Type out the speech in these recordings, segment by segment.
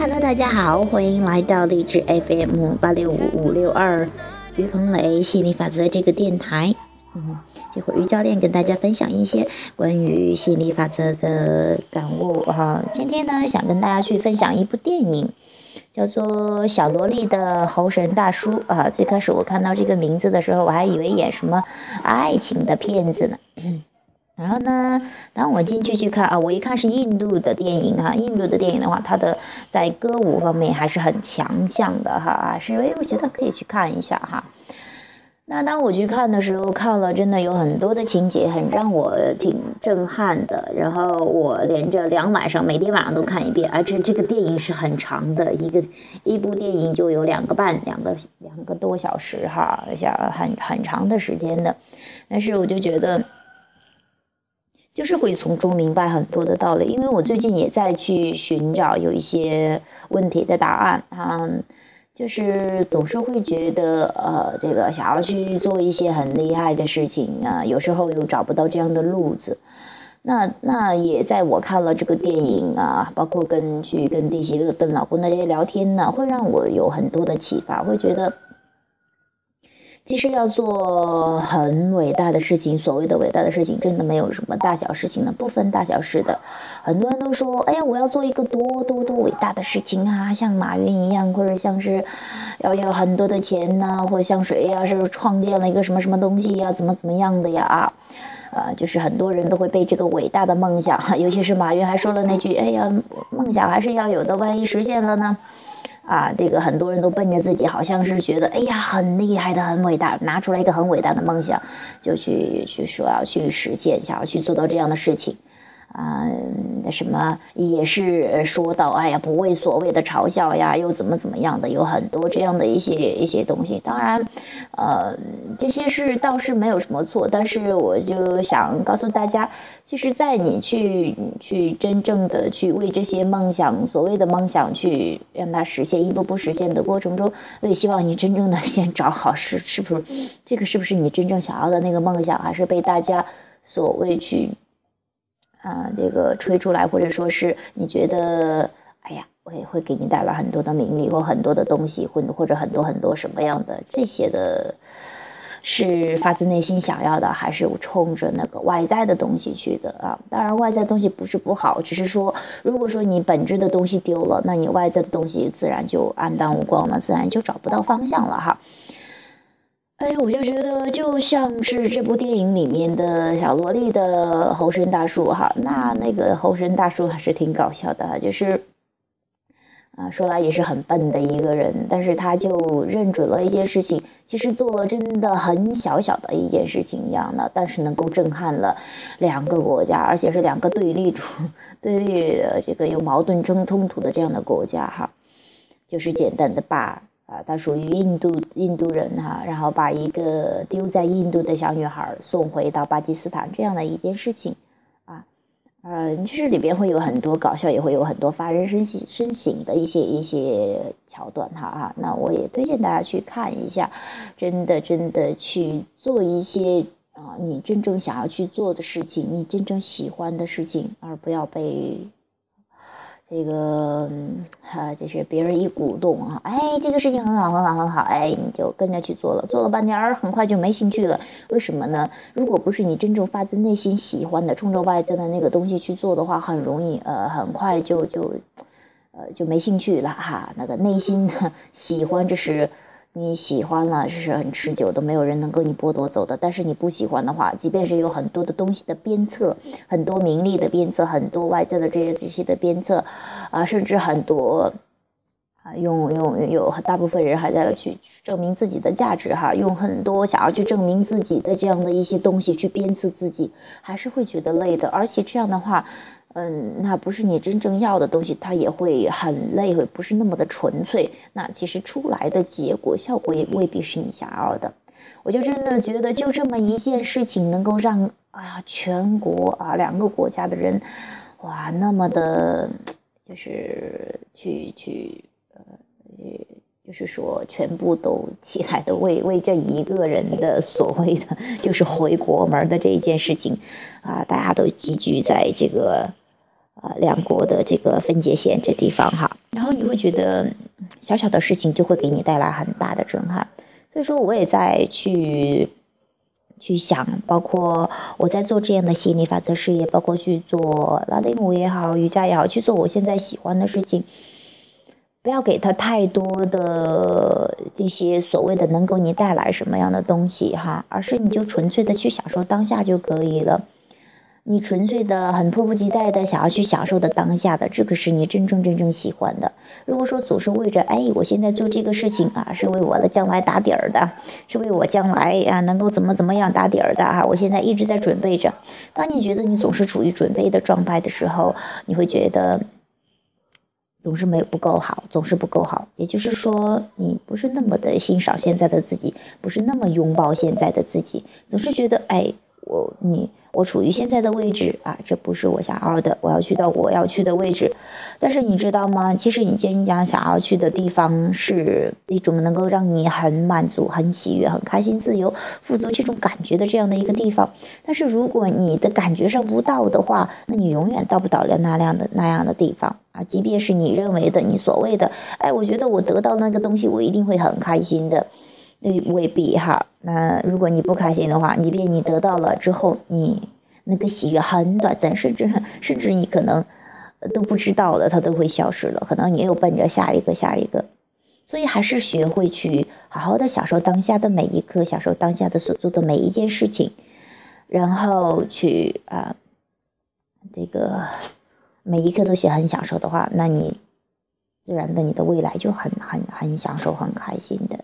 Hello，大家好，欢迎来到励志 FM 八六五五六二于鹏磊心理法则这个电台。嗯，这会儿于教练跟大家分享一些关于心理法则的感悟哈。今天呢，想跟大家去分享一部电影，叫做《小萝莉的猴神大叔》啊。最开始我看到这个名字的时候，我还以为演什么爱情的片子呢。然后呢，当我进去去看啊，我一看是印度的电影哈，印度的电影的话，它的在歌舞方面还是很强项的哈，是因为我觉得可以去看一下哈。那当我去看的时候，看了真的有很多的情节，很让我挺震撼的。然后我连着两晚上，每天晚上都看一遍，而且这个电影是很长的，一个一部电影就有两个半，两个两个多小时哈，像很很长的时间的。但是我就觉得。就是会从中明白很多的道理，因为我最近也在去寻找有一些问题的答案啊，就是总是会觉得呃，这个想要去做一些很厉害的事情啊，有时候又找不到这样的路子。那那也在我看了这个电影啊，包括跟去跟弟媳、跟老公的这些聊天呢，会让我有很多的启发，会觉得。其实要做很伟大的事情，所谓的伟大的事情，真的没有什么大小事情的，不分大小事的。很多人都说，哎呀，我要做一个多多多伟大的事情啊，像马云一样，或者像是要有很多的钱呐，或者像谁呀，是创建了一个什么什么东西呀，怎么怎么样的呀啊，啊，就是很多人都会被这个伟大的梦想，尤其是马云还说了那句，哎呀，梦想还是要有的，万一实现了呢？啊，这个很多人都奔着自己，好像是觉得，哎呀，很厉害的，很伟大，拿出来一个很伟大的梦想，就去去说要去实现，想要去做到这样的事情。啊，那什么也是说到，哎呀，不为所谓的嘲笑呀，又怎么怎么样的，有很多这样的一些一些东西。当然，呃，这些是倒是没有什么错，但是我就想告诉大家，其实，在你去去真正的去为这些梦想，所谓的梦想去让它实现，一步步实现的过程中，我也希望你真正的先找好是是不是这个是不是你真正想要的那个梦想，还是被大家所谓去。啊，这个吹出来，或者说是你觉得，哎呀，会会给你带来很多的名利或很多的东西，或或者很多很多什么样的这些的，是发自内心想要的，还是冲着那个外在的东西去的啊？当然，外在东西不是不好，只是说，如果说你本质的东西丢了，那你外在的东西自然就黯淡无光了，自然就找不到方向了哈。哎，我就觉得就像是这部电影里面的小萝莉的猴神大叔哈，那那个猴神大叔还是挺搞笑的，就是啊，说来也是很笨的一个人，但是他就认准了一件事情，其实做了真的很小小的一件事情一样的，但是能够震撼了两个国家，而且是两个对立处、对立的这个有矛盾争冲突的这样的国家哈，就是简单的把。啊，他属于印度印度人哈，然后把一个丢在印度的小女孩送回到巴基斯坦这样的一件事情，啊，呃，就是里边会有很多搞笑，也会有很多发人深省深省的一些一些桥段哈啊，那我也推荐大家去看一下，真的真的去做一些啊你真正想要去做的事情，你真正喜欢的事情，而不要被。这个哈，就是别人一鼓动啊，哎，这个事情很好，很好，很好，哎，你就跟着去做了，做了半天，很快就没兴趣了。为什么呢？如果不是你真正发自内心喜欢的，冲着外在的那个东西去做的话，很容易，呃，很快就就，呃，就没兴趣了哈。那个内心的喜欢，这是。你喜欢了，是很持久的，没有人能够你剥夺走的。但是你不喜欢的话，即便是有很多的东西的鞭策，很多名利的鞭策，很多外在的这些这些的鞭策，啊，甚至很多啊，用用有大部分人还在去证明自己的价值哈，用很多想要去证明自己的这样的一些东西去鞭策自己，还是会觉得累的。而且这样的话。嗯，那不是你真正要的东西，它也会很累，会不是那么的纯粹。那其实出来的结果效果也未必是你想要的。我就真的觉得，就这么一件事情，能够让啊全国啊两个国家的人，哇，那么的，就是去去，就是说全部都起来的为为这一个人的所谓的就是回国门的这一件事情啊，大家都集聚在这个。啊，两国的这个分界线这地方哈，然后你会觉得小小的事情就会给你带来很大的震撼。所以说，我也在去去想，包括我在做这样的心理法则事业，包括去做拉丁舞也好，瑜伽也好，去做我现在喜欢的事情。不要给他太多的这些所谓的能够你带来什么样的东西哈，而是你就纯粹的去享受当下就可以了。你纯粹的很迫不及待的想要去享受的当下的，这个是你真正真正喜欢的。如果说总是为着哎，我现在做这个事情啊，是为我的将来打底儿的，是为我将来呀能够怎么怎么样打底儿的啊，我现在一直在准备着。当你觉得你总是处于准备的状态的时候，你会觉得总是没有不够好，总是不够好。也就是说，你不是那么的欣赏现在的自己，不是那么拥抱现在的自己，总是觉得哎。我你我处于现在的位置啊，这不是我想要的。我要去到我要去的位置，但是你知道吗？其实你今天想要去的地方是一种能够让你很满足、很喜悦、很开心、自由、富足这种感觉的这样的一个地方。但是如果你的感觉上不到的话，那你永远到不到了那样的那样的地方啊。即便是你认为的，你所谓的，哎，我觉得我得到那个东西，我一定会很开心的。那未必哈，那如果你不开心的话，即便你得到了之后，你那个喜悦很短暂，甚至甚至你可能都不知道的，它都会消失了。可能你又奔着下一个下一个，所以还是学会去好好的享受当下的每一刻，享受当下的所做的每一件事情，然后去啊，这个每一刻都是很享受的话，那你自然的你的未来就很很很享受很开心的。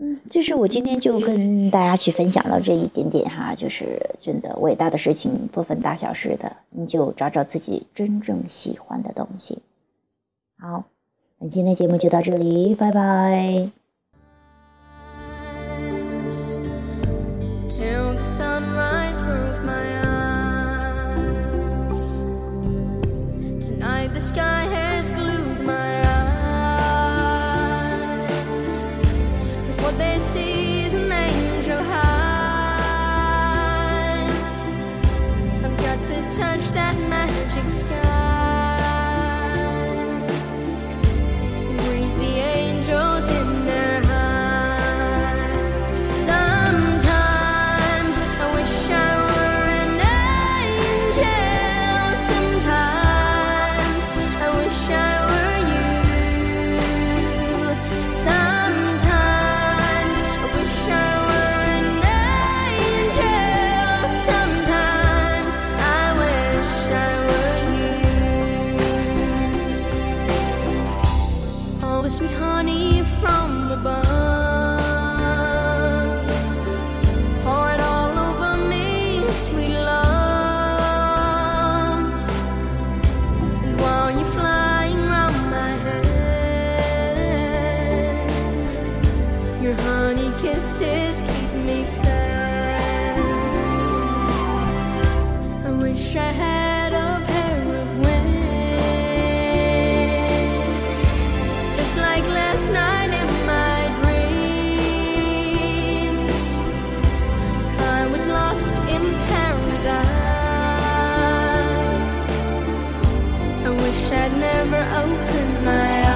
嗯，就是我今天就跟大家去分享了这一点点哈，就是真的伟大的事情不分大小事的，你就找找自己真正喜欢的东西。好，那今天节目就到这里，拜拜。that magic sky. never opened my eyes.